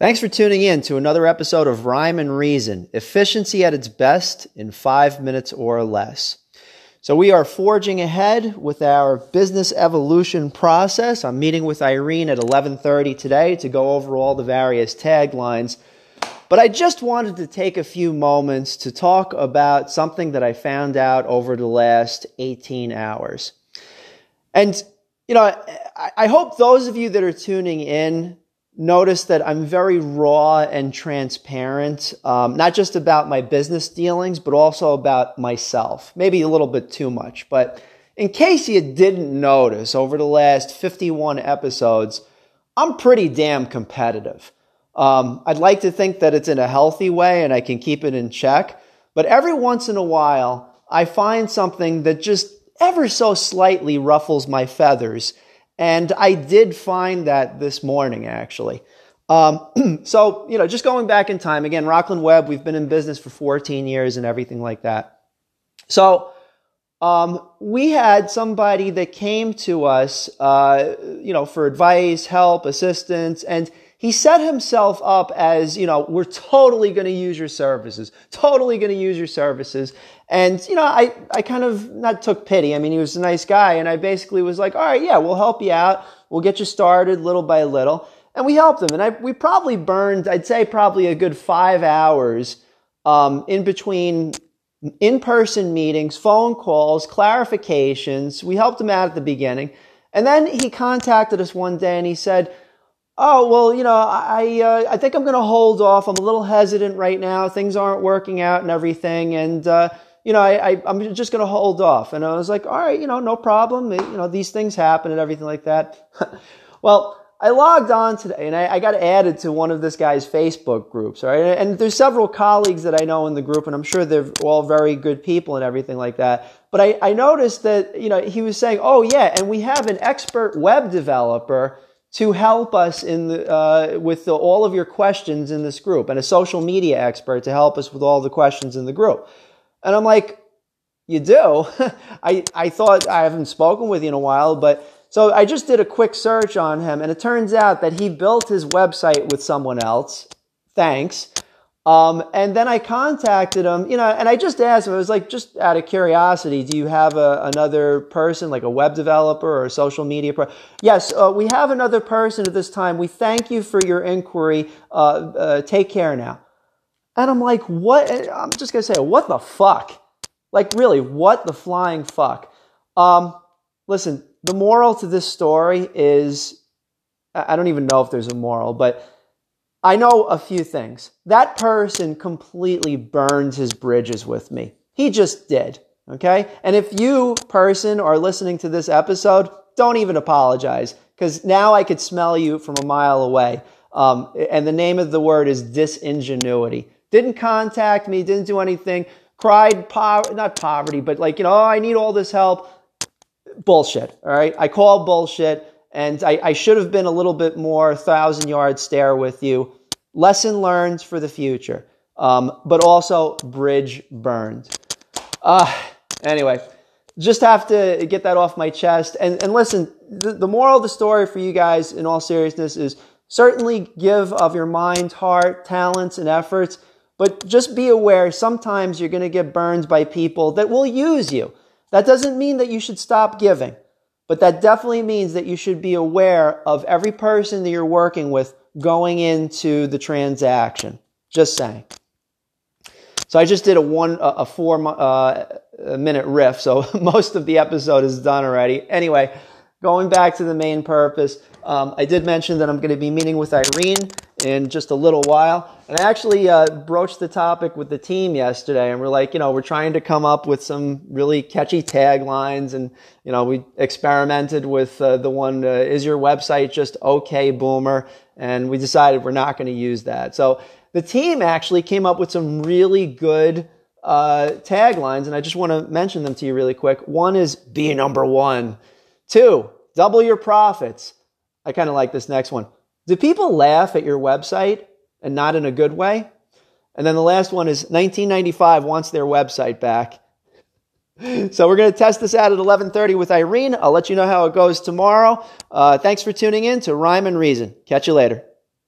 Thanks for tuning in to another episode of Rhyme and Reason efficiency at its best in five minutes or less. So, we are forging ahead with our business evolution process. I'm meeting with Irene at 11:30 today to go over all the various taglines. But I just wanted to take a few moments to talk about something that I found out over the last 18 hours. And, you know, I hope those of you that are tuning in notice that I'm very raw and transparent, um, not just about my business dealings, but also about myself. Maybe a little bit too much. But in case you didn't notice, over the last 51 episodes, I'm pretty damn competitive. Um, I'd like to think that it's in a healthy way and I can keep it in check. But every once in a while, I find something that just ever so slightly ruffles my feathers and I did find that this morning, actually. Um, so, you know, just going back in time, again, Rockland Web, we've been in business for 14 years and everything like that. So, um, we had somebody that came to us, uh, you know, for advice, help, assistance, and he set himself up as, you know, we're totally going to use your services, totally going to use your services. And, you know, I, I kind of not took pity. I mean, he was a nice guy. And I basically was like, all right, yeah, we'll help you out. We'll get you started little by little. And we helped him. And I, we probably burned, I'd say probably a good five hours um, in between in person meetings, phone calls, clarifications. We helped him out at the beginning. And then he contacted us one day and he said, oh well you know i uh, i think i'm going to hold off i'm a little hesitant right now things aren't working out and everything and uh, you know I, I i'm just going to hold off and i was like all right you know no problem you know these things happen and everything like that well I logged on today and I, I, got added to one of this guy's Facebook groups, right? And there's several colleagues that I know in the group, and I'm sure they're all very good people and everything like that. But I, I noticed that, you know, he was saying, oh yeah, and we have an expert web developer to help us in the, uh, with the, all of your questions in this group and a social media expert to help us with all the questions in the group. And I'm like, you do? I, I thought I haven't spoken with you in a while, but so I just did a quick search on him and it turns out that he built his website with someone else. Thanks. Um, and then I contacted him, you know, and I just asked him, I was like, just out of curiosity, do you have a, another person, like a web developer or a social media pro? Yes, uh, we have another person at this time. We thank you for your inquiry. Uh, uh, take care now. And I'm like, what? I'm just going to say, what the fuck? Like, really, what the flying fuck? Um, listen, the moral to this story is I don't even know if there's a moral, but I know a few things. That person completely burned his bridges with me. He just did. Okay? And if you, person, are listening to this episode, don't even apologize because now I could smell you from a mile away. Um, and the name of the word is disingenuity. Didn't contact me, didn't do anything, cried, not poverty, but like, you know, oh, I need all this help. Bullshit. All right? I call bullshit. And I, I should have been a little bit more thousand yard stare with you. Lesson learned for the future, um, but also bridge burned. Uh, anyway, just have to get that off my chest. And, and listen, the, the moral of the story for you guys, in all seriousness, is certainly give of your mind, heart, talents, and efforts. But just be aware sometimes you're going to get burned by people that will use you. That doesn't mean that you should stop giving. But that definitely means that you should be aware of every person that you're working with going into the transaction. Just saying. So I just did a one, a four uh, minute riff. So most of the episode is done already. Anyway, going back to the main purpose, um, I did mention that I'm going to be meeting with Irene in just a little while. And I actually uh, broached the topic with the team yesterday, and we're like, you know, we're trying to come up with some really catchy taglines, and you know, we experimented with uh, the one, uh, "Is your website just okay, boomer?" And we decided we're not going to use that. So the team actually came up with some really good uh, taglines, and I just want to mention them to you really quick. One is "Be number one." Two, double your profits. I kind of like this next one. Do people laugh at your website and not in a good way? And then the last one is 1995 wants their website back. So we're going to test this out at 11:30 with Irene. I'll let you know how it goes tomorrow. Uh, thanks for tuning in to Rhyme and Reason. Catch you later.